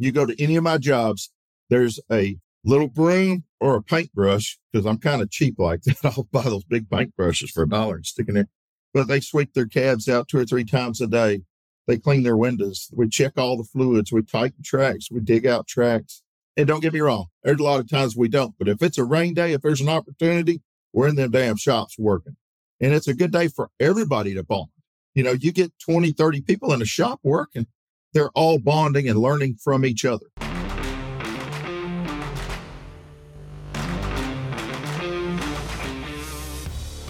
you go to any of my jobs, there's a little broom or a paintbrush because I'm kind of cheap like that. I'll buy those big paintbrushes for a dollar and stick in there. But they sweep their cabs out two or three times a day. They clean their windows. We check all the fluids. We tighten tracks. We dig out tracks. And don't get me wrong, there's a lot of times we don't. But if it's a rain day, if there's an opportunity, we're in them damn shops working. And it's a good day for everybody to bond. You know, you get 20, 30 people in a shop working, they're all bonding and learning from each other.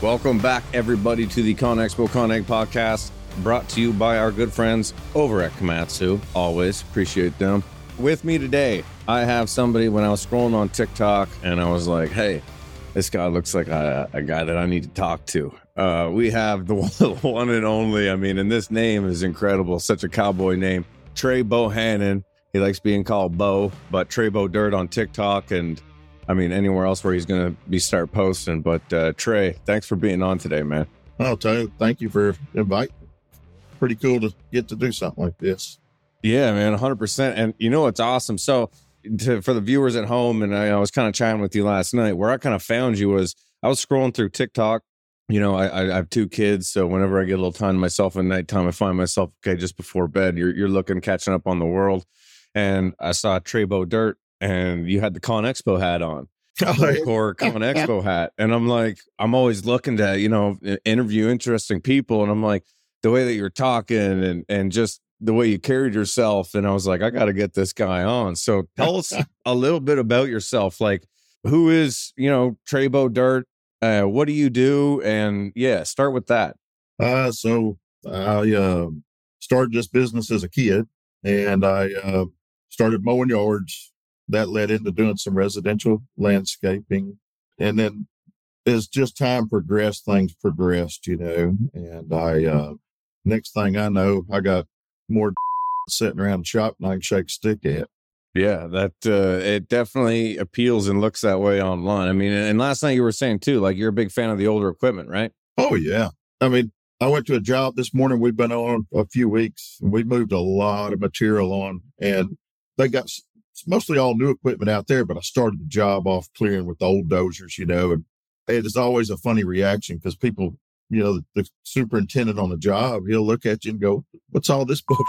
Welcome back, everybody, to the ConExpo ConAg podcast, brought to you by our good friends over at Komatsu. Always appreciate them. With me today, I have somebody when I was scrolling on TikTok and I was like, hey, this guy looks like a, a guy that I need to talk to. Uh, we have the one and only, I mean, and this name is incredible, such a cowboy name, Trey Bohannan. He likes being called Bo, but Trey Bo Dirt on TikTok and I mean, anywhere else where he's going to be start posting. But uh, Trey, thanks for being on today, man. Tell you, thank you for inviting. Pretty cool to get to do something like this. Yeah, man, 100%. And you know, it's awesome. So, to, for the viewers at home, and I, I was kind of chatting with you last night, where I kind of found you was I was scrolling through TikTok. You know, I, I have two kids, so whenever I get a little time to myself at nighttime, I find myself okay just before bed. You're you're looking, catching up on the world, and I saw Trey Bo Dirt and you had the Con Expo hat on. Oh, or Con Expo hat. And I'm like, I'm always looking to, you know, interview interesting people. And I'm like, the way that you're talking and and just the way you carried yourself. And I was like, I gotta get this guy on. So tell us a little bit about yourself. Like who is, you know, Trey Bo Dirt? Uh, what do you do? And yeah, start with that. Uh so I uh started this business as a kid and I uh started mowing yards that led into doing some residential landscaping. And then as just time progressed, things progressed, you know, and I, uh, next thing I know, I got more sitting around the shop than I can shake a stick at. Yeah, that uh, it definitely appeals and looks that way online. I mean, and last night you were saying too, like you're a big fan of the older equipment, right? Oh yeah. I mean, I went to a job this morning. We've been on a few weeks. We moved a lot of material on, and they got mostly all new equipment out there, but I started the job off clearing with the old dozers, you know, and it is always a funny reaction because people, you know, the, the, superintendent on the job, he'll look at you and go, what's all this bull?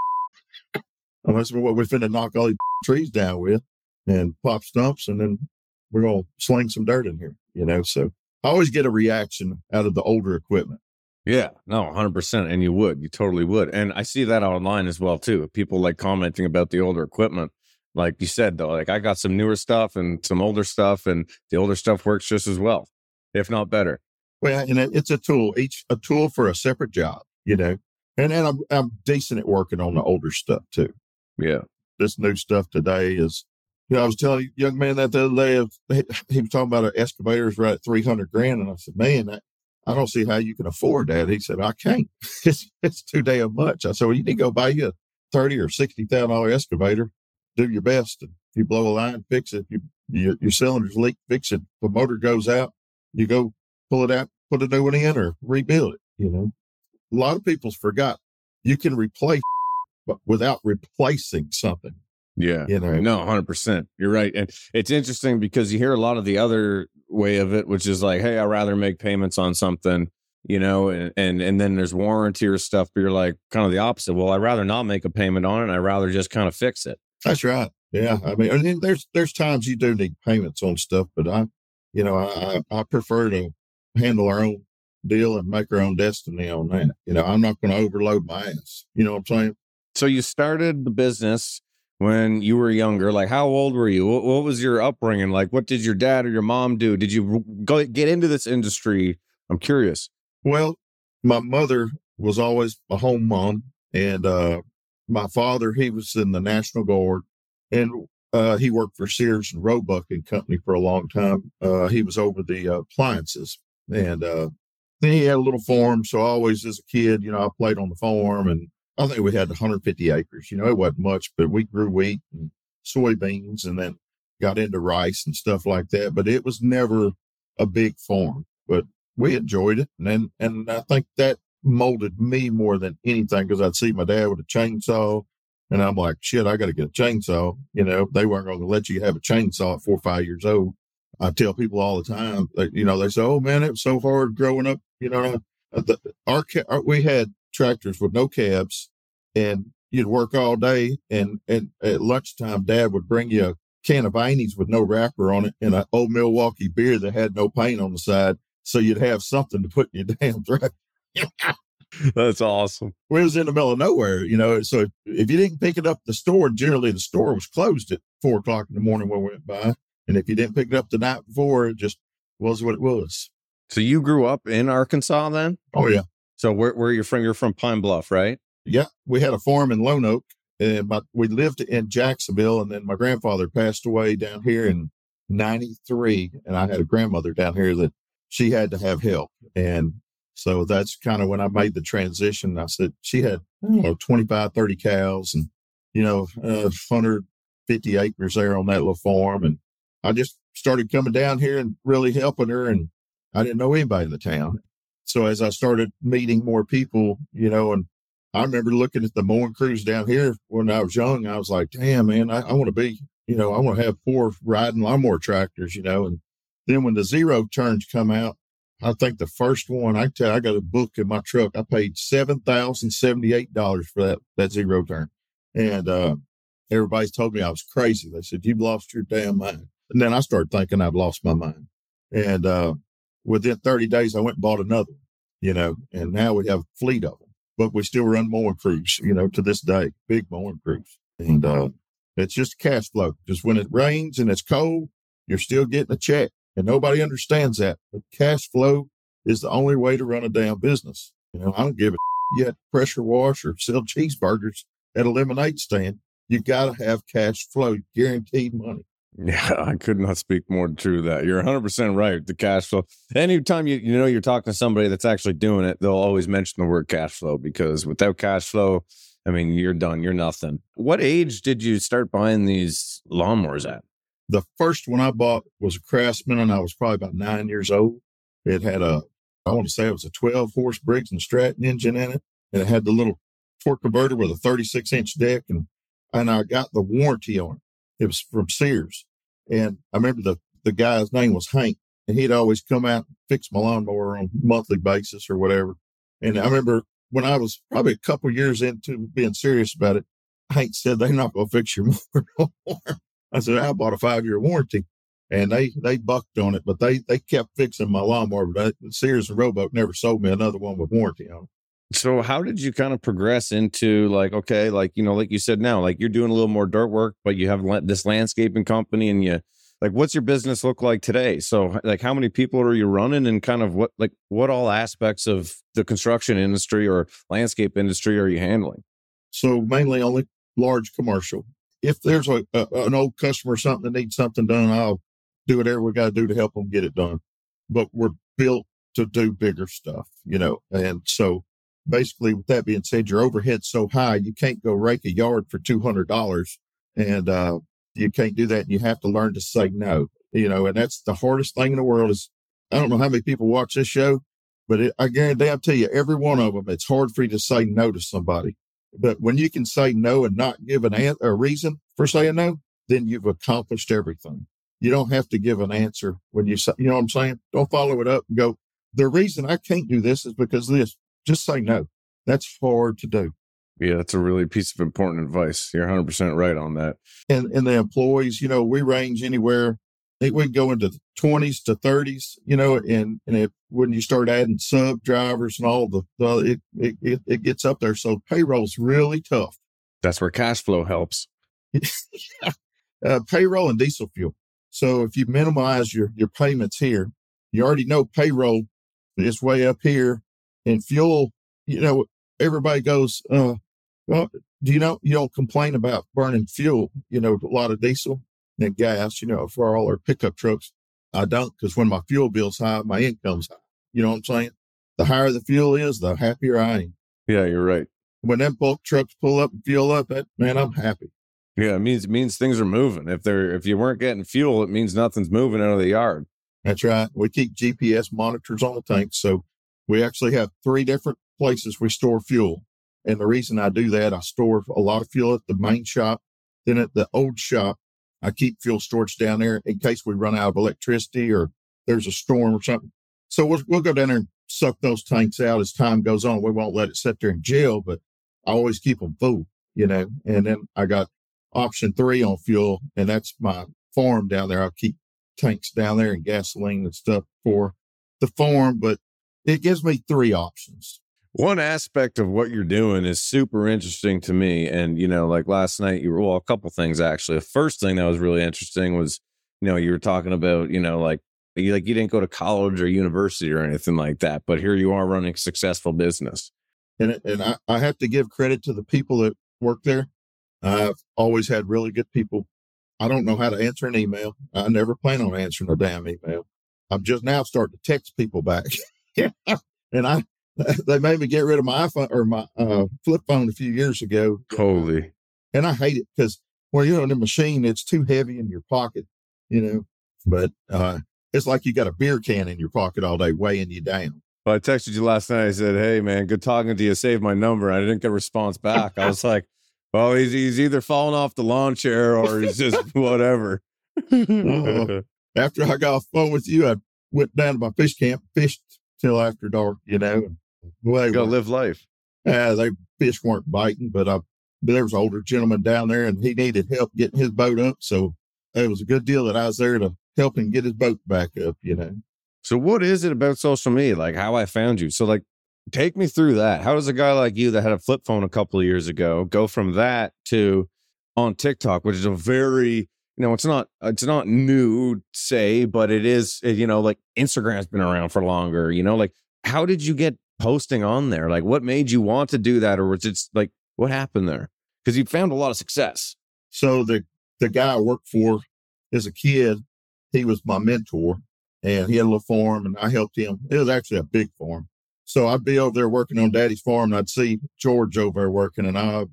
Unless what we're finna knock all these trees down with and pop stumps and then we're going to sling some dirt in here, you know? So I always get a reaction out of the older equipment. Yeah, no, 100%. And you would, you totally would. And I see that online as well, too. People like commenting about the older equipment like you said though like i got some newer stuff and some older stuff and the older stuff works just as well if not better well and it's a tool each a tool for a separate job you know and and i'm, I'm decent at working on the older stuff too yeah this new stuff today is you know i was telling a young man that the other day he, was talking about an excavator's right at 300 grand and i said man that, I don't see how you can afford that. He said, I can't. It's, it's too damn much. I said, well, you need to go buy you a thirty or sixty thousand dollar excavator do your best. If you blow a line, fix it. You, your, your cylinders leak, fix it. The motor goes out, you go pull it out, put a new one in or rebuild it. You know, a lot of people's forgot you can replace without replacing something. Yeah. You know, no, 100%. You're right. And it's interesting because you hear a lot of the other way of it, which is like, hey, I'd rather make payments on something, you know, and, and, and then there's warranty or stuff, but you're like kind of the opposite. Well, I'd rather not make a payment on it. I'd rather just kind of fix it. That's right. Yeah. I mean, and there's, there's times you do need payments on stuff, but I, you know, I, I prefer to handle our own deal and make our own destiny on that. You know, I'm not going to overload my ass. You know what I'm saying? So you started the business when you were younger. Like, how old were you? What, what was your upbringing? Like, what did your dad or your mom do? Did you go get into this industry? I'm curious. Well, my mother was always a home mom and, uh, my father, he was in the National Guard and uh, he worked for Sears and Roebuck and Company for a long time. Uh, he was over the uh, appliances and uh, then he had a little farm. So always, as a kid, you know, I played on the farm and I think we had 150 acres. You know, it wasn't much, but we grew wheat and soybeans and then got into rice and stuff like that. But it was never a big farm, but we enjoyed it. And and I think that molded me more than anything because I'd see my dad with a chainsaw And I'm like, shit, I got to get a chainsaw. You know, they weren't going to let you have a chainsaw at four or five years old. I tell people all the time that, you know, they say, oh man, it was so hard growing up. You know, uh, the, our, our, we had tractors with no cabs and you'd work all day. And, and at lunchtime, dad would bring you a can of Annie's with no wrapper on it and an old Milwaukee beer that had no paint on the side. So you'd have something to put in your damn tractor. That's awesome. We was in the middle of nowhere, you know. So if you didn't pick it up the store, generally the store was closed at four o'clock in the morning when we went by. And if you didn't pick it up the night before, it just was what it was. So you grew up in Arkansas then? Oh yeah. So where where you're from? You're from Pine Bluff, right? Yeah. We had a farm in Lone Oak and my, we lived in Jacksonville and then my grandfather passed away down here in 93 and I had a grandmother down here that she had to have help. And so that's kind of when I made the transition. I said, she had, you know, 25, 30 cows and, you know, uh, 150 acres there on that little farm. And I just started coming down here and really helping her. And I didn't know anybody in the town. So as I started meeting more people, you know, and I remember looking at the mowing crews down here when I was young. I was like, damn, man, I, I want to be, you know, I want to have four riding lawnmower tractors, you know. And then when the zero turns come out, I think the first one I tell I got a book in my truck. I paid seven thousand seventy eight dollars for that that zero turn, and uh, everybody's told me I was crazy. They said you've lost your damn mind. And then I started thinking I've lost my mind. And uh, within thirty days, I went and bought another. You know, and now we have a fleet of them but we still run mowing crews, you know, to this day, big mowing crews. And uh, it's just cash flow. Just when it rains and it's cold, you're still getting a check. And nobody understands that. But cash flow is the only way to run a damn business. You know, I don't give a yet pressure wash or sell cheeseburgers at a lemonade stand. You got to have cash flow, guaranteed money. Yeah, I could not speak more true to that. You're 100% right. The cash flow. Anytime you, you know you're talking to somebody that's actually doing it, they'll always mention the word cash flow because without cash flow, I mean, you're done. You're nothing. What age did you start buying these lawnmowers at? The first one I bought was a Craftsman, and I was probably about nine years old. It had a, I want to say it was a 12 horse Briggs and Stratton engine in it, and it had the little torque converter with a 36 inch deck, and and I got the warranty on it. It was from Sears. And I remember the, the guy's name was Hank and he'd always come out and fix my lawnmower on a monthly basis or whatever. And I remember when I was probably a couple years into being serious about it, Hank said, they're not going to fix your mower no more. I said, I bought a five year warranty and they, they bucked on it, but they, they kept fixing my lawnmower. But Sears and Roebuck never sold me another one with warranty on it. So how did you kind of progress into like okay, like you know, like you said now, like you're doing a little more dirt work, but you have this landscaping company, and you like what's your business look like today? So like how many people are you running, and kind of what like what all aspects of the construction industry or landscape industry are you handling? So mainly only large commercial. If there's a, a an old customer or something that needs something done, I'll do whatever we got to do to help them get it done. But we're built to do bigger stuff, you know, and so basically, with that being said, your overhead's so high, you can't go rake a yard for $200 and, uh, you can't do that. And you have to learn to say no, you know, and that's the hardest thing in the world is I don't know how many people watch this show, but it, I guarantee I'll tell you every one of them, it's hard for you to say no to somebody. But when you can say no and not give an an- a reason for saying no, then you've accomplished everything. You don't have to give an answer when you say, you know what I'm saying? Don't follow it up and go, the reason I can't do this is because this. Just say no. That's hard to do. Yeah, that's a really piece of important advice. You're 100% right on that. And and the employees, you know, we range anywhere. I think we go into 20s to 30s, you know, and and if, when you start adding sub drivers and all the, the it, it, it it gets up there. So payroll's really tough. That's where cash flow helps. uh, payroll and diesel fuel. So if you minimize your your payments here, you already know payroll is way up here and fuel, you know, everybody goes, uh, well, do you know, you don't complain about burning fuel, you know, a lot of diesel and gas, you know, for all our pickup trucks. I don't because when my fuel bill's high, my income's high. You know what I'm saying? The higher the fuel is, the happier I am. Yeah, you're right. When them bulk trucks pull up and fuel up, that man, I'm happy. Yeah, it means it means things are moving. If they're if you weren't getting fuel, it means nothing's moving out of the yard. That's right. We keep GPS monitors on the tanks, so we actually have three different places we store fuel. And the reason I do that, I store a lot of fuel at the main shop. Then at the old shop, I keep fuel storage down there in case we run out of electricity or there's a storm or something. So we'll, we'll go down there and suck those tanks out as time goes on. We won't let it sit there in jail, but I always keep them full, you know. And then I got option three on fuel, and that's my farm down there. I'll keep tanks down there and gasoline and stuff for the farm, but it gives me three options. One aspect of what you're doing is super interesting to me. And, you know, like last night, you were, well, a couple things actually. The first thing that was really interesting was, you know, you were talking about, you know, like, you like you didn't go to college or university or anything like that, but here you are running a successful business. And and I, I have to give credit to the people that work there. I've always had really good people. I don't know how to answer an email. I never plan on answering a damn email. I'm just now starting to text people back. and I they made me get rid of my iPhone or my uh, flip phone a few years ago. Holy. And I hate it because well, you know, the machine, it's too heavy in your pocket, you know, but uh, it's like you got a beer can in your pocket all day weighing you down. Well, I texted you last night. I said, Hey, man, good talking to you. Save my number. I didn't get a response back. I was like, Well, he's, he's either falling off the lawn chair or he's just whatever. uh, after I got off phone with you, I went down to my fish camp, fished till after dark, you know. Well, go live life. Yeah, they fish weren't biting, but I there was an older gentleman down there and he needed help getting his boat up. So it was a good deal that I was there to help him get his boat back up, you know. So what is it about social media? Like how I found you. So like take me through that. How does a guy like you that had a flip phone a couple of years ago go from that to on TikTok, which is a very, you know, it's not it's not new, say, but it is, eh, you know, like Instagram's been around for longer, you know, like how did you get posting on there? Like what made you want to do that or was it like what happened there? Because you found a lot of success. So the the guy I worked for as a kid, he was my mentor and he had a little farm and I helped him. It was actually a big farm. So I'd be over there working on daddy's farm and I'd see George over there working and I,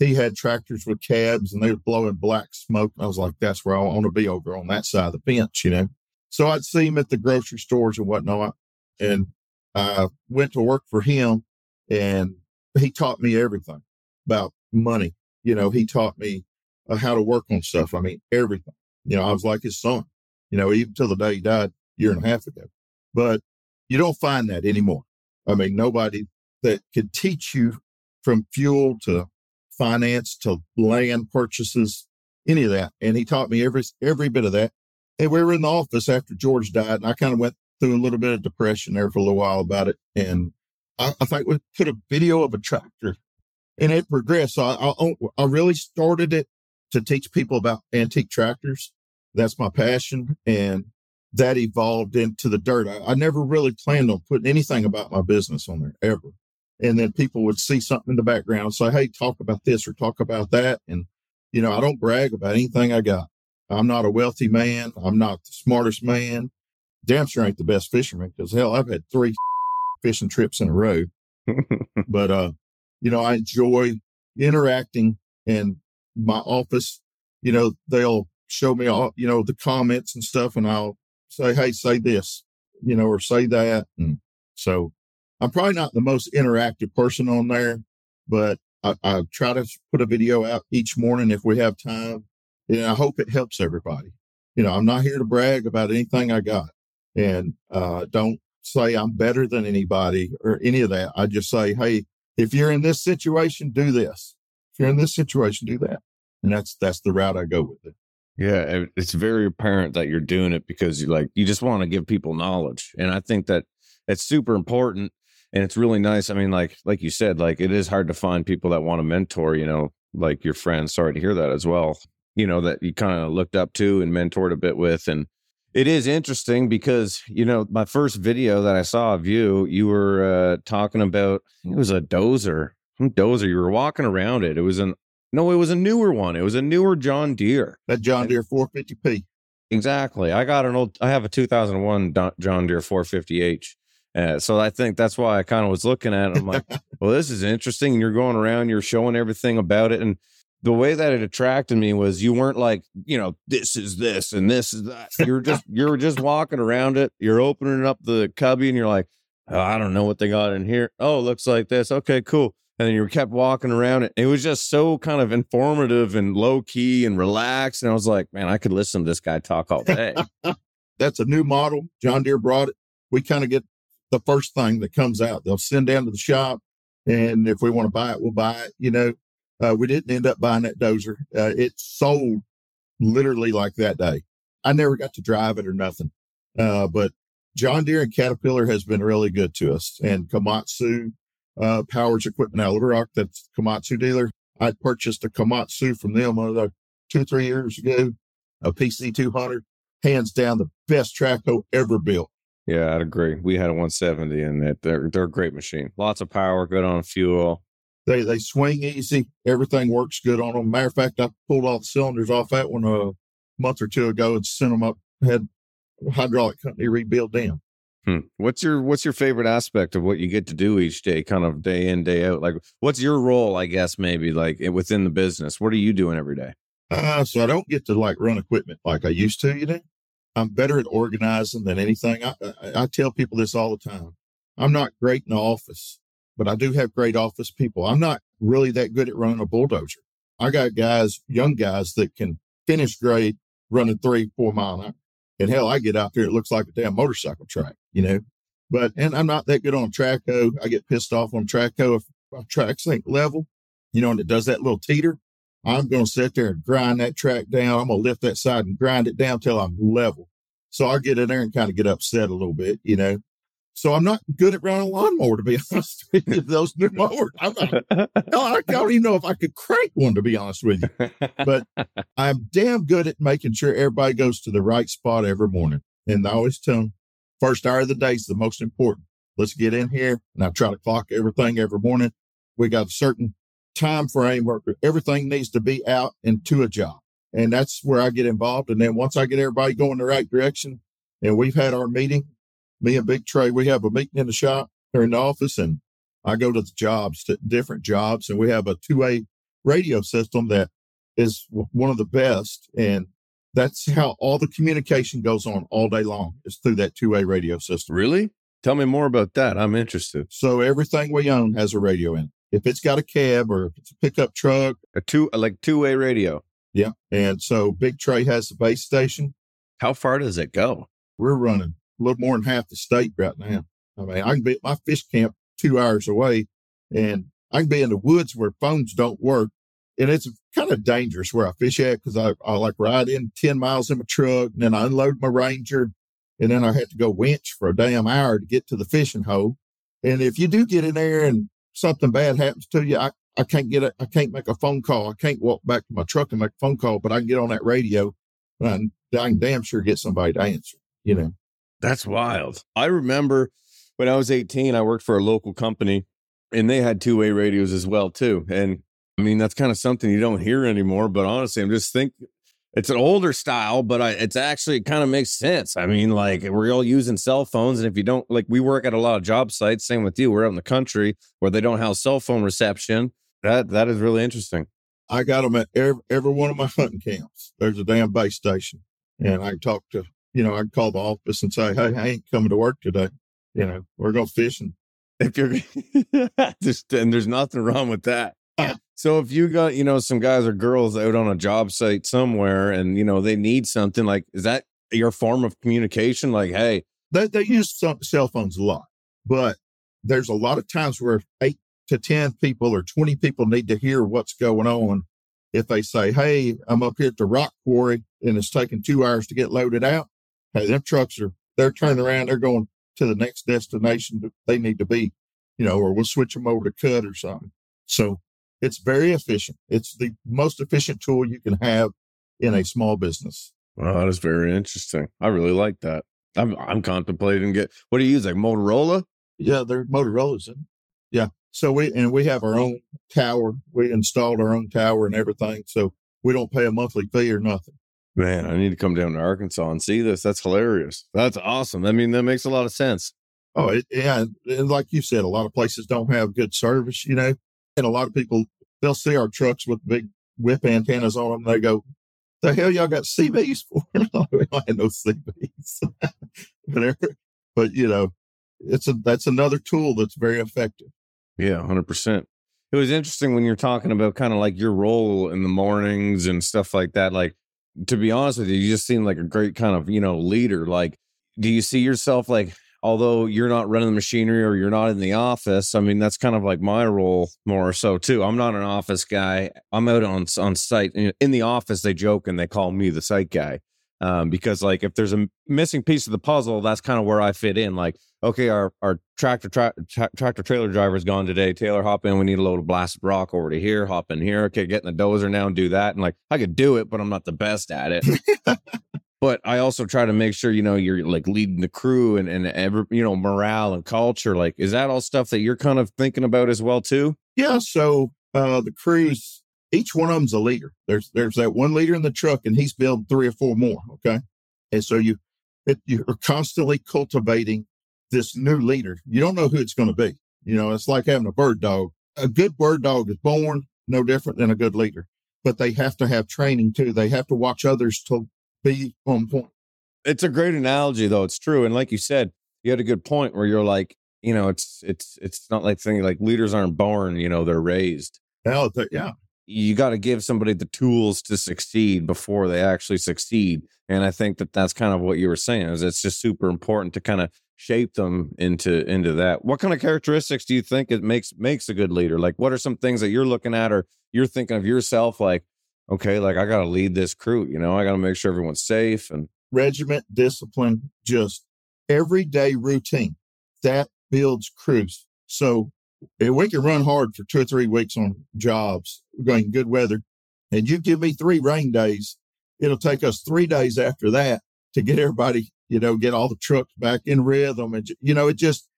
he had tractors with cabs and they were blowing black smoke. I was like, that's where I want to be over on that side of the fence, you know? So I'd see him at the grocery stores and whatnot. And I went to work for him and he taught me everything about money. You know, he taught me uh, how to work on stuff. I mean, everything. You know, I was like his son, you know, even till the day he died a year and a half ago. But you don't find that anymore. I mean, nobody that could teach you from fuel to finance to land purchases, any of that. And he taught me every every bit of that. And we were in the office after George died, and I kind of went through a little bit of depression there for a little while about it. And I, I think we put a video of a tractor, and it progressed. So I, I, I really started it to teach people about antique tractors. That's my passion. And that evolved into the dirt. I, I, never really planned on putting anything about my business on there ever. And then people would see something in the background and say, Hey, talk about this or talk about that. And, you know, I don't brag about anything I got. I'm not a wealthy man. I'm not the smartest man. Damn sure ain't the best fisherman because hell, I've had three fishing trips in a row. but, uh, you know, I enjoy interacting and my office, you know, they'll show me all, you know, the comments and stuff and I'll say, Hey, say this, you know, or say that. And so I'm probably not the most interactive person on there, but I, I try to put a video out each morning if we have time. And I hope it helps everybody. You know, I'm not here to brag about anything I got and, uh, don't say I'm better than anybody or any of that. I just say, Hey, if you're in this situation, do this. If you're in this situation, do that. And that's, that's the route I go with it. Yeah, it's very apparent that you're doing it because you like you just want to give people knowledge, and I think that it's super important, and it's really nice. I mean, like like you said, like it is hard to find people that want to mentor. You know, like your friends. Sorry to hear that as well. You know that you kind of looked up to and mentored a bit with, and it is interesting because you know my first video that I saw of you, you were uh, talking about it was a dozer, dozer. You were walking around it. It was an no, it was a newer one. It was a newer John Deere. That John Deere 450p. Exactly. I got an old. I have a 2001 John Deere 450h. Uh, so I think that's why I kind of was looking at it. I'm like, well, this is interesting. And you're going around, you're showing everything about it, and the way that it attracted me was you weren't like, you know, this is this and this is that. You're just you're just walking around it. You're opening up the cubby, and you're like, oh, I don't know what they got in here. Oh, looks like this. Okay, cool and then you kept walking around. It It was just so kind of informative and low key and relaxed. And I was like, man, I could listen to this guy talk all day. That's a new model. John Deere brought it. We kind of get the first thing that comes out. They'll send down to the shop, and if we want to buy it, we'll buy it. You know, uh, we didn't end up buying that dozer. Uh, it sold literally like that day. I never got to drive it or nothing. Uh, but John Deere and Caterpillar has been really good to us, and Komatsu uh, Powers Equipment out of Little Rock, that's Komatsu dealer. I purchased a Komatsu from them uh, two, three years ago, a PC 200, hands down the best track hoe ever built. Yeah, I'd agree. We had a 170 and that they're they're a great machine. Lots of power, good on fuel. They they swing easy. Everything works good on them. Matter of fact, I pulled all the cylinders off that one a month or two ago and sent them up. Had hydraulic company rebuild them. Hmm. What's your What's your favorite aspect of what you get to do each day, kind of day in day out? Like, what's your role? I guess maybe like within the business. What are you doing every day? Uh, so I don't get to like run equipment like I used to. You know, I'm better at organizing than anything. I, I, I tell people this all the time. I'm not great in the office, but I do have great office people. I'm not really that good at running a bulldozer. I got guys, young guys that can finish grade running three, four mile an hour. And hell, I get out there, it looks like a damn motorcycle track, you know. But and I'm not that good on track. I get pissed off on track if my tracks ain't level, you know, and it does that little teeter. I'm going to sit there and grind that track down. I'm going to lift that side and grind it down till I'm level. So I get in there and kind of get upset a little bit, you know. So I'm not good at running a lawnmower, to be honest with you. Those new mowers, I'm not, I don't even know if I could crank one, to be honest with you. But I'm damn good at making sure everybody goes to the right spot every morning. And I always tell them, first hour of the day is the most important. Let's get in here, and I try to clock everything every morning. We got a certain time frame where everything needs to be out and to a job. And that's where I get involved. And then once I get everybody going the right direction, and we've had our meeting, me and Big Trey, we have a meeting in the shop or in the office, and I go to the jobs, to different jobs, and we have a two way radio system that is one of the best. And that's how all the communication goes on all day long is through that two way radio system. Really? Tell me more about that. I'm interested. So everything we own has a radio in it. If it's got a cab or if it's a pickup truck, a two like two way radio. Yeah. And so Big Trey has the base station. How far does it go? We're running a little more than half the state right now. I mean, I can be at my fish camp two hours away and I can be in the woods where phones don't work. And it's kind of dangerous where I fish at because I, I like ride in 10 miles in my truck and then I unload my Ranger and then I have to go winch for a damn hour to get to the fishing hole. And if you do get in there and something bad happens to you, I, I can't get it. I can't make a phone call. I can't walk back to my truck and make a phone call, but I can get on that radio and I can damn sure get somebody to answer, you know. That's wild. I remember when I was 18, I worked for a local company and they had two way radios as well, too. And I mean, that's kind of something you don't hear anymore. But honestly, I'm just think it's an older style, but I, it's actually it kind of makes sense. I mean, like we're all using cell phones, and if you don't like, we work at a lot of job sites. Same with you. We're out in the country where they don't have cell phone reception. That that is really interesting. I got them at every, every one of my hunting camps. There's a damn base station, hmm. and I talk to you know I can call the office and say, hey, I ain't coming to work today. You know, we're going fishing. If you're just and there's nothing wrong with that. So if you got, you know, some guys or girls out on a job site somewhere and, you know, they need something like, is that your form of communication? Like, hey, they, they use some cell phones a lot, but there's a lot of times where eight to 10 people or 20 people need to hear what's going on. If they say, Hey, I'm up here at the rock quarry and it's taking two hours to get loaded out. Hey, them trucks are, they're turning around. They're going to the next destination they need to be, you know, or we'll switch them over to cut or something. So it's very efficient. It's the most efficient tool you can have in a small business. Well, that is very interesting. I really like that. I'm I'm contemplating get what do you use like Motorola? Yeah, they're Motorola's. Yeah. So we and we have our own tower. We installed our own tower and everything, so we don't pay a monthly fee or nothing. Man, I need to come down to Arkansas and see this. That's hilarious. That's awesome. I mean, that makes a lot of sense. Oh, it, yeah. And like you said, a lot of places don't have good service, you know, and a lot of people they'll see our trucks with big whip antennas on them. They go, "The hell y'all got CBs for?" I had no CBs, but, but you know, it's a that's another tool that's very effective. Yeah, hundred percent. it was interesting when you're talking about kind of like your role in the mornings and stuff like that. Like, to be honest with you, you just seem like a great kind of, you know, leader. Like, do you see yourself like, although you're not running the machinery or you're not in the office? I mean, that's kind of like my role more so too. I'm not an office guy. I'm out on on site in the office. They joke and they call me the site guy um, because like if there's a missing piece of the puzzle, that's kind of where I fit in. Like, okay, our our tractor tra- tra- tractor trailer driver's gone today. Taylor, hop in. We need a load of blasted rock over to here. Hop in here. Okay, get in the dozer now and do that. And like, I could do it, but I'm not the best at it. but I also try to make sure you know you're like leading the crew and and every you know morale and culture. Like, is that all stuff that you're kind of thinking about as well too? Yeah. So uh, the crews each one of them's a leader. There's there's that one leader in the truck, and he's building three or four more. Okay, and so you it, you're constantly cultivating this new leader. You don't know who it's going to be. You know, it's like having a bird dog. A good bird dog is born no different than a good leader, but they have to have training too. They have to watch others to be on point. It's a great analogy, though. It's true, and like you said, you had a good point where you're like, you know, it's it's it's not like saying like leaders aren't born. You know, they're raised. Hell, yeah, you got to give somebody the tools to succeed before they actually succeed and i think that that's kind of what you were saying is it's just super important to kind of shape them into into that what kind of characteristics do you think it makes makes a good leader like what are some things that you're looking at or you're thinking of yourself like okay like i got to lead this crew you know i got to make sure everyone's safe and regiment discipline just everyday routine that builds crews so if we can run hard for two or three weeks on jobs, going good weather, and you give me three rain days, it'll take us three days after that to get everybody, you know, get all the trucks back in rhythm. And, you know, it just,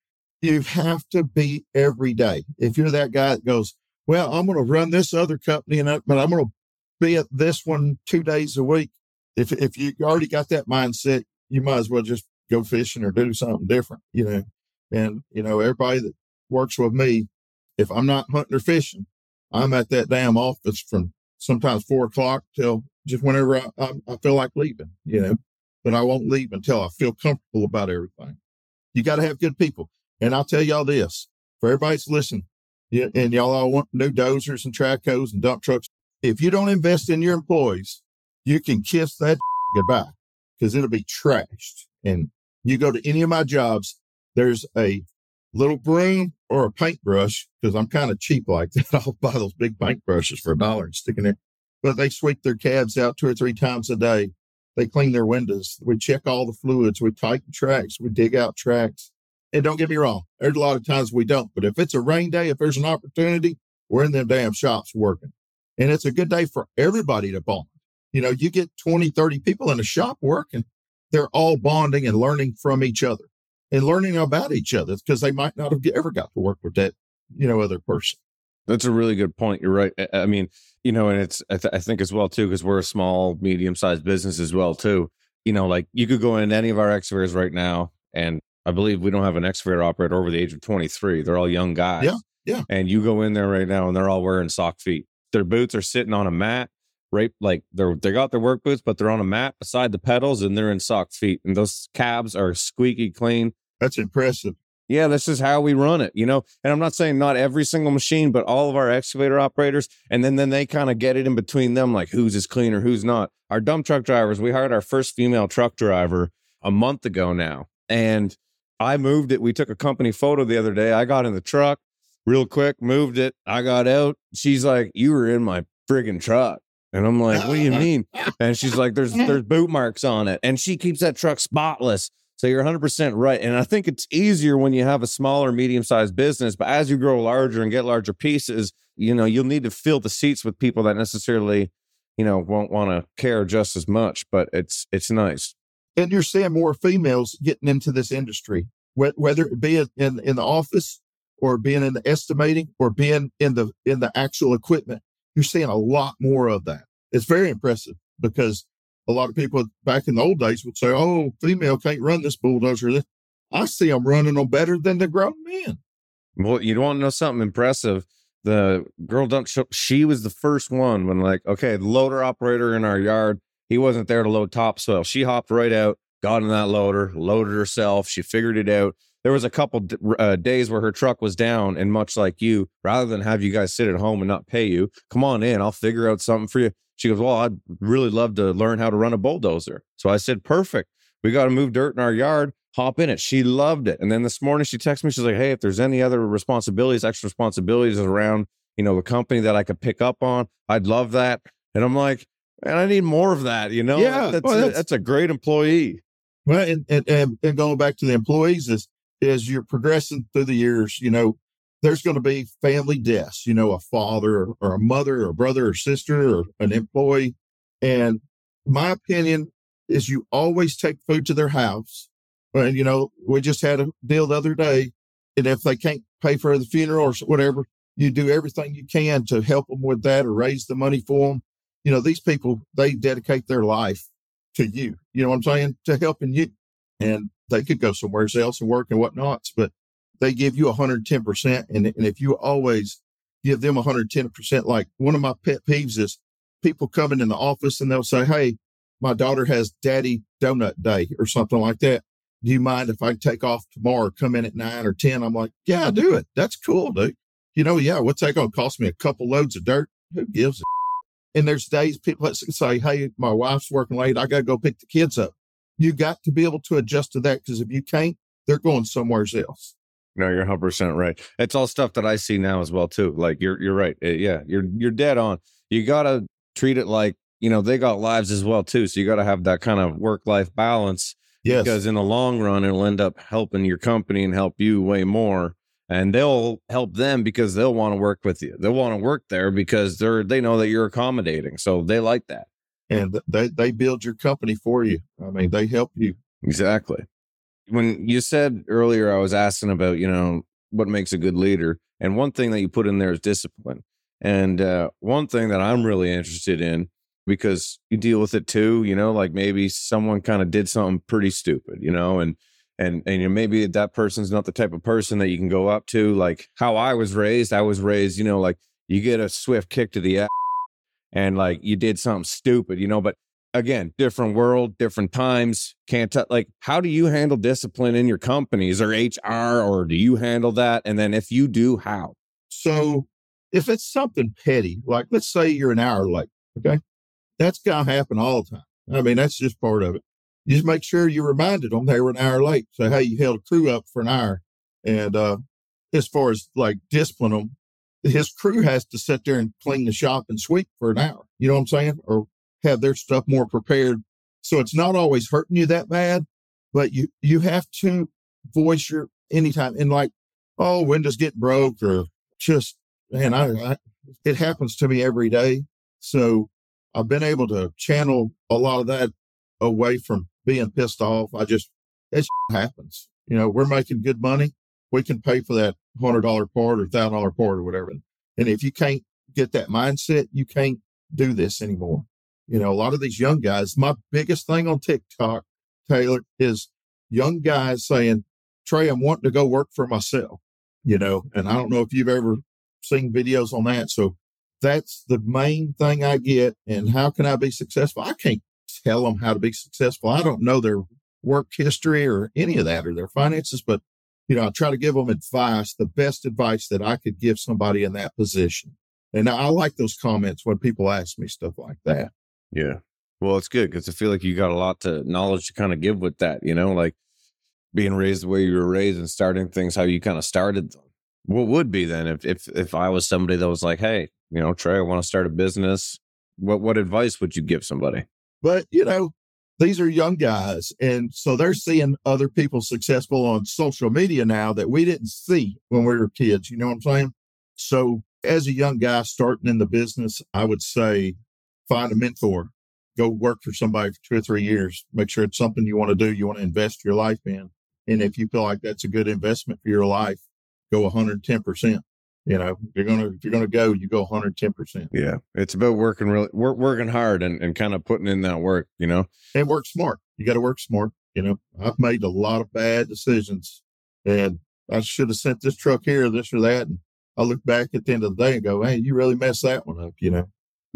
you have to be every day. If you're that guy that goes, well, I'm going to run this other company, and but I'm going to be at this one two days a week. If, if you already got that mindset, you might as well just go fishing or do something different, you know. And, you know, everybody that works with me, if I'm not hunting or fishing, I'm at that damn office from sometimes four o'clock till just whenever I, I, I feel like leaving, you know, but I won't leave until I feel comfortable about everything. You got to have good people. And I'll tell y'all this for everybody's listening, and y'all all want new dozers and trackhoes and dump trucks. If you don't invest in your employees, you can kiss that goodbye because it'll be trashed. And you go to any of my jobs, there's a little broom or a paintbrush because I'm kind of cheap like that. I'll buy those big paintbrushes for a dollar and stick in there. But they sweep their cabs out two or three times a day. They clean their windows. We check all the fluids. We tighten tracks. We dig out tracks. And don't get me wrong, there's a lot of times we don't. But if it's a rain day, if there's an opportunity, we're in them damn shops working. And it's a good day for everybody to bond. You know, you get 20, 30 people in a shop working. They're all bonding and learning from each other and learning about each other because they might not have ever got to work with that, you know, other person. That's a really good point. You're right. I mean, you know, and it's, I, th- I think as well, too, because we're a small, medium sized business as well, too. You know, like you could go in any of our excavators right now, and I believe we don't have an excavator operator over the age of 23. They're all young guys. Yeah. Yeah. And you go in there right now, and they're all wearing sock feet. Their boots are sitting on a mat right like they're they got their work boots but they're on a mat beside the pedals and they're in sock feet and those cabs are squeaky clean that's impressive. Yeah, this is how we run it, you know. And I'm not saying not every single machine, but all of our excavator operators, and then then they kind of get it in between them, like who's is cleaner, who's not. Our dump truck drivers, we hired our first female truck driver a month ago now, and I moved it. We took a company photo the other day. I got in the truck real quick, moved it. I got out. She's like, "You were in my friggin' truck." And I'm like, what do you mean? And she's like, there's there's boot marks on it. And she keeps that truck spotless. So you're 100% right. And I think it's easier when you have a smaller, medium sized business. But as you grow larger and get larger pieces, you know, you'll need to fill the seats with people that necessarily, you know, won't want to care just as much. But it's it's nice. And you're seeing more females getting into this industry, whether it be in, in the office or being in the estimating or being in the in the actual equipment. You're seeing a lot more of that. It's very impressive because a lot of people back in the old days would say, "Oh, female can't run this bulldozer." I see them running them better than the grown men. Well, you want to know something impressive? The girl dump show, she was the first one when like, okay, the loader operator in our yard, he wasn't there to load topsoil. She hopped right out, got in that loader, loaded herself. She figured it out. There was a couple uh, days where her truck was down, and much like you, rather than have you guys sit at home and not pay you, come on in, I'll figure out something for you. She goes, well, I'd really love to learn how to run a bulldozer. So I said, perfect. We got to move dirt in our yard. Hop in it. She loved it. And then this morning she texted me. She's like, hey, if there's any other responsibilities, extra responsibilities around, you know, the company that I could pick up on, I'd love that. And I'm like, and I need more of that. You know, yeah, that's, well, a, that's, that's a great employee. Well, and, and, and, and going back to the employees is, as you're progressing through the years, you know, there's going to be family deaths, you know, a father or, a mother or brother or sister or an employee. And my opinion is you always take food to their house. And, you know, we just had a deal the other day. And if they can't pay for the funeral or whatever, you do everything you can to help them with that or raise the money for them. You know, these people, they dedicate their life to you. You know what I'm saying? To helping you. And they could go somewhere else and work and whatnots, but they give you 110%. And, and if you always give them 110%, like one of my pet peeves is people coming in the office and they'll say, Hey, my daughter has daddy donut day or something like that. Do you mind if I take off tomorrow, come in at nine or 10? I'm like, yeah, do it. That's cool, dude. You know, yeah, what's that going to cost me? A couple loads of dirt? Who gives a and there's days people say, Hey, my wife's working late. I got to go pick the kids up. You got to be able to adjust to that because if you can't, they're going somewhere else. No, you're 100 percent right. It's all stuff that I see now as well too. Like you're you're right. Uh, yeah, you're you're dead on. You gotta treat it like you know they got lives as well too. So you got to have that kind of work life balance. Yes. Because in the long run, it'll end up helping your company and help you way more. And they'll help them because they'll want to work with you. They'll want to work there because they're they know that you're accommodating. So they like that. And they they build your company for you. I mean, they help you. Exactly. When you said earlier, I was asking about, you know, what makes a good leader. And one thing that you put in there is discipline. And uh, one thing that I'm really interested in, because you deal with it too, you know, like maybe someone kind of did something pretty stupid, you know, and and and you know, maybe that person's not the type of person that you can go up to. Like how I was raised, I was raised, you know, like you get a swift kick to the ass and like you did something stupid, you know, but again, different world, different times. Can't t- like how do you handle discipline in your companies or HR or do you handle that? And then if you do, how? So if it's something petty, like let's say you're an hour late, okay, that's gonna happen all the time. I mean, that's just part of it. You just make sure you reminded them they were an hour late. So hey, you held a crew up for an hour. And uh, as far as like discipline them, his crew has to sit there and clean the shop and sweep for an hour. You know what I'm saying? Or have their stuff more prepared. So it's not always hurting you that bad, but you, you have to voice your anytime and like, oh, windows get broke or just, man, I, I, it happens to me every day. So I've been able to channel a lot of that away from being pissed off. I just, it happens. You know, we're making good money. We can pay for that hundred dollar part or thousand dollar part or whatever. And if you can't get that mindset, you can't do this anymore. You know, a lot of these young guys, my biggest thing on TikTok, Taylor, is young guys saying, Trey, I'm wanting to go work for myself, you know, and I don't know if you've ever seen videos on that. So that's the main thing I get. And how can I be successful? I can't tell them how to be successful. I don't know their work history or any of that or their finances, but you know, I try to give them advice, the best advice that I could give somebody in that position. And I like those comments when people ask me stuff like that. Yeah. Well, it's good because I feel like you got a lot to knowledge to kind of give with that, you know, like being raised the way you were raised and starting things how you kind of started them. What would be then if if if I was somebody that was like, hey, you know, Trey, I want to start a business. What what advice would you give somebody? But you know, these are young guys, and so they're seeing other people successful on social media now that we didn't see when we were kids. You know what I'm saying? So as a young guy starting in the business, I would say find a mentor, go work for somebody for two or three years, make sure it's something you want to do, you want to invest your life in. And if you feel like that's a good investment for your life, go 110%. You know, you're going to, if you're going to go, you go 110%. Yeah. It's about working really, work, working hard and, and kind of putting in that work, you know, and work smart. You got to work smart. You know, I've made a lot of bad decisions and I should have sent this truck here, this or that. And I look back at the end of the day and go, Hey, you really messed that one up, you know?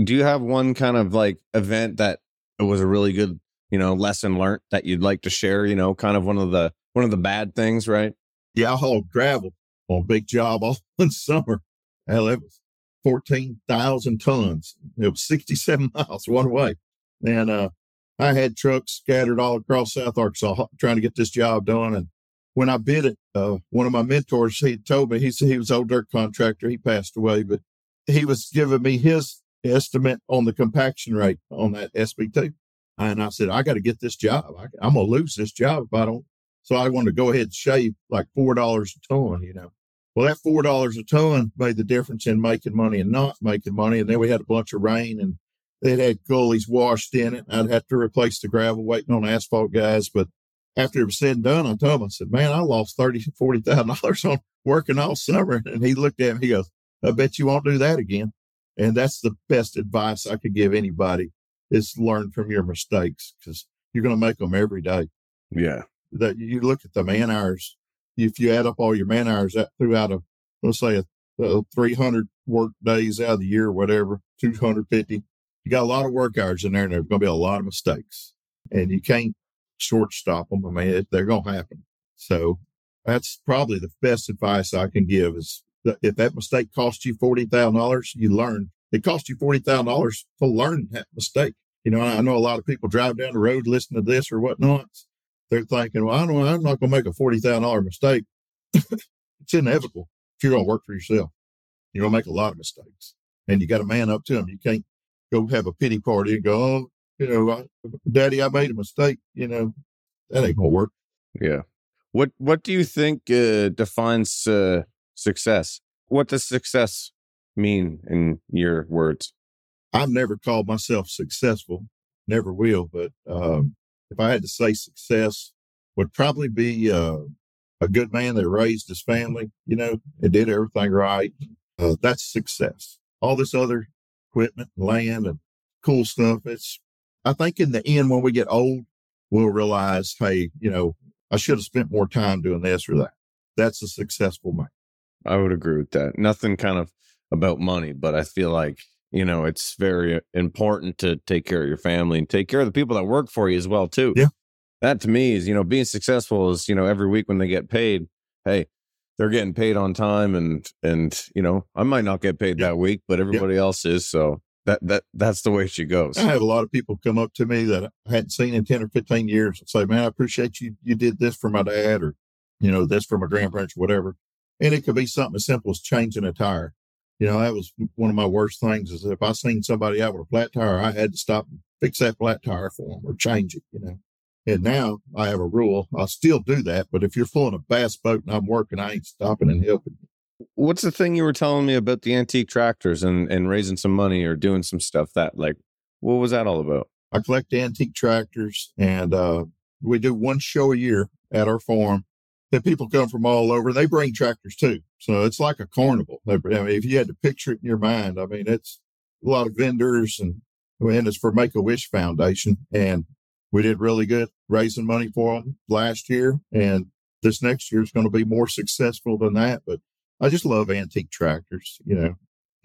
do you have one kind of like event that was a really good you know lesson learned that you'd like to share you know kind of one of the one of the bad things right Yeah, I hauled gravel on a big job all summer. Hell, it was 14,000 tons. It was 67 miles one way. And uh, I had trucks scattered all across South Arkansas trying to get this job done. And when I bid it, uh, one of my mentors, he told me, he said he was old dirt contractor. He passed away, but he was giving me his estimate on the compaction rate on that SB2. And I said, I got to get this job. I, am going to lose this job if I don't. So I wanted to go ahead and shave like $4 a ton, you know. Well, that $4 a ton made the difference in making money and not making money. And then we had a bunch of rain and it had gullies washed in it. I'd have to replace the gravel waiting on asphalt guys. But after it was said and done, I told him, I said, man, I lost thirty, forty thousand dollars on working all summer. And he looked at me, he goes, I bet you won't do that again. And that's the best advice I could give anybody is learn from your mistakes because you're going to make them every day. Yeah. That you look at the man hours. If you add up all your man hours throughout a, let's say a, a 300 work days out of the year, whatever, 250, you got a lot of work hours in there and there's going to be a lot of mistakes and you can't shortstop them. I mean, they're going to happen. So that's probably the best advice I can give is that if that mistake cost you $40,000, you learn. It cost you $40,000 to learn that mistake. You know, I know a lot of people drive down the road, listen to this or whatnot. They're thinking, well, I don't, I'm not going to make a $40,000 mistake. it's inevitable if you're going to work for yourself. You're going to make a lot of mistakes and you got to man up to them. You can't go have a pity party and go, oh, you know, I, daddy, I made a mistake. You know, that ain't gonna work. Yeah. What What do you think uh, defines uh, success? What does success mean in your words? I've never called myself successful, never will. But um, if I had to say success, would probably be uh, a good man that raised his family, you know, and did everything right. Uh, that's success. All this other equipment, land, and cool stuff. It's, I think in the end, when we get old, we'll realize, hey, you know, I should have spent more time doing this or that. That's a successful man. I would agree with that. Nothing kind of about money, but I feel like, you know, it's very uh, important to take care of your family and take care of the people that work for you as well, too. Yeah. That to me is, you know, being successful is, you know, every week when they get paid, hey, they're getting paid on time and and you know i might not get paid that week but everybody else is so that that that's the way she goes. I have a lot of people come up to me that i hadn't seen in 10 or 15 years and say man i appreciate you you did this for my dad or you know this for my grandparents or whatever. And it could be something as simple as changing a tire you know that was one of my worst things is if i seen somebody out with a flat tire i had to stop and fix that flat tire for them or change it you know and now I have a rule. I still do that, but if you're pulling a bass boat and I'm working, I ain't stopping and helping. you. What's the thing you were telling me about the antique tractors and, and raising some money or doing some stuff that like, what was that all about? I collect antique tractors and, uh, we do one show a year at our farm that people come from all over. They bring tractors too. So it's like a carnival. I mean, if you had to picture it in your mind, I mean, it's a lot of vendors and, and it's for Make a Wish Foundation. And we did really good raising money for them last year. And this next year is going to be more successful than that. But I just love antique tractors, you know,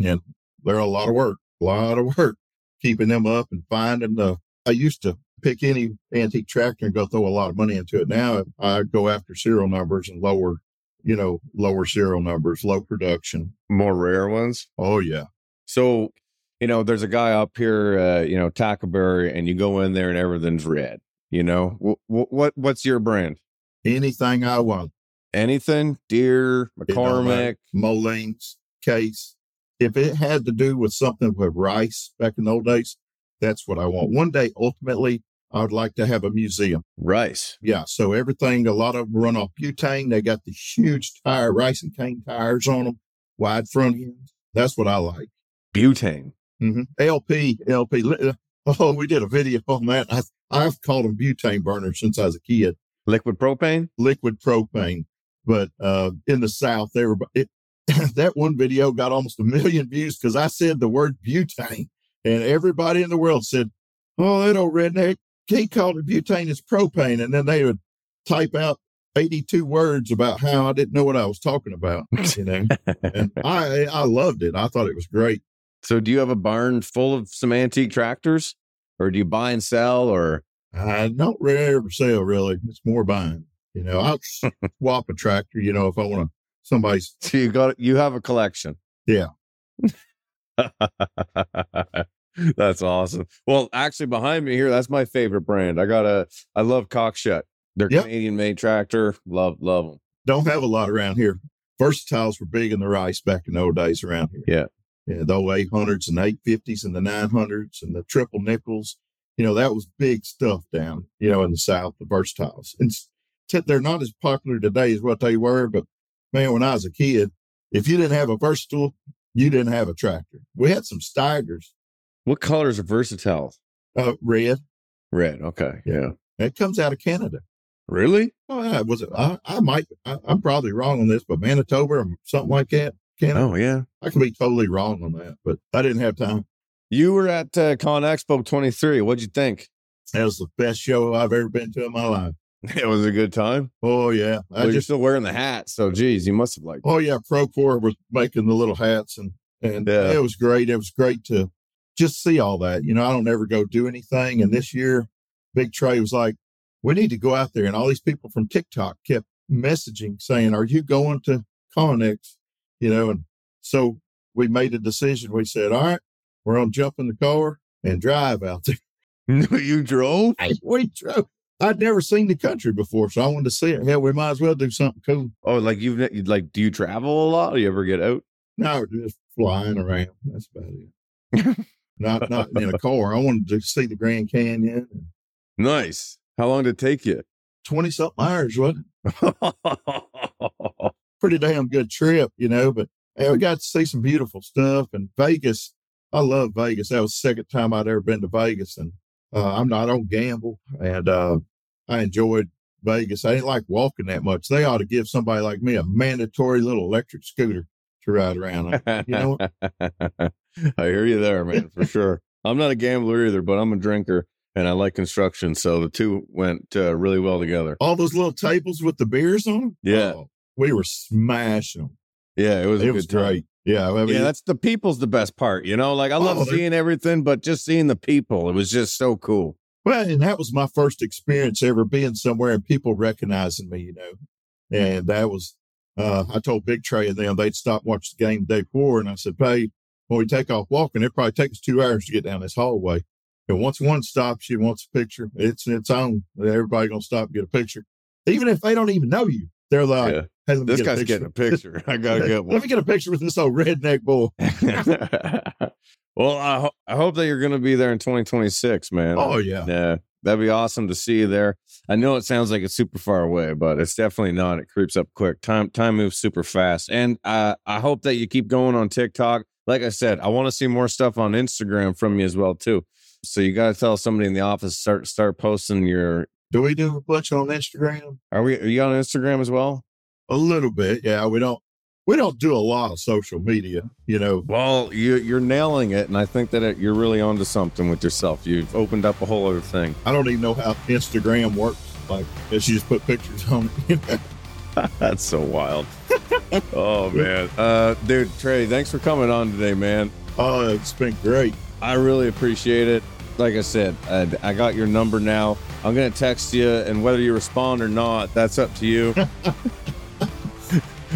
and they're a lot of work, a lot of work keeping them up and finding the, I used to pick any antique tractor and go throw a lot of money into it. Now I go after serial numbers and lower, you know, lower serial numbers, low production. More rare ones? Oh, yeah. So you know, there's a guy up here, uh, you know, Tackleberry, and you go in there and everything's red. You know, what, what what's your brand? Anything I want. Anything, Deere, McCormick, Moline's, Case. If it had to do with something with rice back in the old days, that's what I want. One day, ultimately, I would like to have a museum. Rice. Yeah. So everything, a lot of them run off butane. They got the huge tire, rice and cane tires on them, wide front ends. That's what I like. Butane. Mm-hmm. LP, LP. Uh, oh, we did a video on that. I, I've called them butane burners since I was a kid. Liquid propane? Liquid propane. But uh, in the South, they were, it, that one video got almost a million views because I said the word butane. And everybody in the world said, oh, that old redneck, he called it butane, it's propane. And then they would type out 82 words about how I didn't know what I was talking about, you know. and I I loved it. I thought it was great. So do you have a barn full of some antique tractors or do you buy and sell or? I don't really ever sell really. It's more buying. You know, I'll swap a tractor. You know, if I want to somebody's. So you got you have a collection. Yeah. that's awesome. Well, actually, behind me here, that's my favorite brand. I got a. I love Cockshutt. They're Yep. Canadian made tractor. Love love them. Don't have a lot around here. Versatiles were big in the rice back in the old days around here. Yeah. Yeah, the old 800s and 850s and the 900s and the triple nickels. You know, that was big stuff down, you know, in the South, the versatiles. And t- they're not as popular today as what they were, but man, when I was a kid, if you didn't have a versatile, you didn't have a tractor. We had some Steigers, What colors are versatile? uh, red. Red. Okay. Yeah. It comes out of Canada. Really? Oh, yeah, was it? I, I might, I, I'm probably wrong on this, but Manitoba or something like that. Canada. Oh yeah. I could be totally wrong on that, but I didn't have time. You were at uh, Con Expo 23. What'd you think? That was the best show I've ever been to in my life. It was a good time. Oh yeah, I Well, you're still wearing the hat, so geez, you must have liked. oh yeah, Procore was making the little hats and and Yeah. it was great. It was great to just see all that. You know, I don't ever go do anything, and this year, Big Trey was like, "We need to go out there," and all these people from TikTok kept messaging saying, "Are you going to Connex?" You know, and so we made a decision. We said, "All right, we're gonna jump in the car and drive out there." you drove? we drove. I'd never seen the country before, so I wanted to see it. Hell, we might as well do something cool. Oh, like you've like? Do you travel a lot? Do you ever get out? No, we're just flying around. That's about it. not not in a car. I wanted to see the Grand Canyon. Nice. How long did it take you? Twenty something hours, wasn't? Pretty damn good trip, you know. But hey, we got to see some beautiful stuff. And Vegas, I love Vegas. That was the second time I'd ever been to Vegas, and uh, I'm not on gamble, and uh, I enjoyed Vegas. I didn't like walking that much. They ought to give somebody like me a mandatory little electric scooter to ride around. on. You know I hear you there, man, for sure. I'm not a gambler either, but I'm a drinker and I like construction. So the two went uh, really well together. All those little tables with the beers on them. Yeah. Oh, we were smashing them. Yeah, it was a It good was time. great. Yeah, I mean, Yeah, that's the people's the best part, you know. Like I love Oh, seeing everything, but just seeing the people, it was just so cool. Well, and that was my first experience ever being somewhere and people recognizing me, you know. And that was, uh, I told Big Trey and them they'd stop watch the game the day before. And I said, hey, when we take off walking, it probably takes two hours to get down this hallway. And once one stops, she wants a picture. It's its own. Everybody gonna stop and get a picture, even if they don't even know you. They're like, Yeah. hey, This get guy's getting a picture. I gotta get one. Let me get a picture with this old redneck boy. well, I, ho- I hope that you're going to be there in 2026, man. Oh yeah, Yeah, that'd be awesome to see you there. I know it sounds like it's super far away, but it's definitely not. It creeps up quick. Time time moves super fast, and uh, I hope that you keep going on TikTok. Like I said, I want to see more stuff on Instagram from you as well too. So you got to tell somebody in the office start start posting your. do we do a bunch on Instagram? Are we? Are you on Instagram as well? A little bit, yeah. We don't we don't do a lot of social media, you know. Well, you you're nailing it, and I think that it, you're really onto something with yourself. You've opened up a whole other thing. I don't even know how Instagram works. Like, if you just put pictures on it. That's so wild. oh man, uh, dude, Trey, thanks for coming on today, man. oh, it's been great. I really appreciate it. Like I said, I, I got your number now. I'm gonna text you, and whether you respond or not, that's up to you.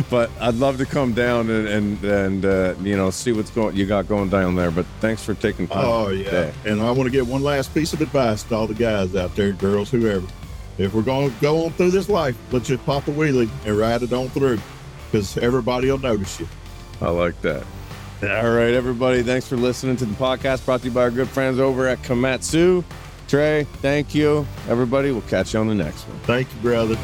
but I'd love to come down and and, and uh, you know see what's going you got going down there. But thanks for taking time. Oh yeah. today. And I want to get one last piece of advice to all the guys out there, girls, whoever. If we're going to go on through this life, let's just pop a wheelie and ride it on through, because everybody will notice you. I like that. All right, everybody. Thanks for listening to the podcast brought to you by our good friends over at Komatsu. Trey, thank you. Everybody, we'll catch you on the next one. Thank you, brother.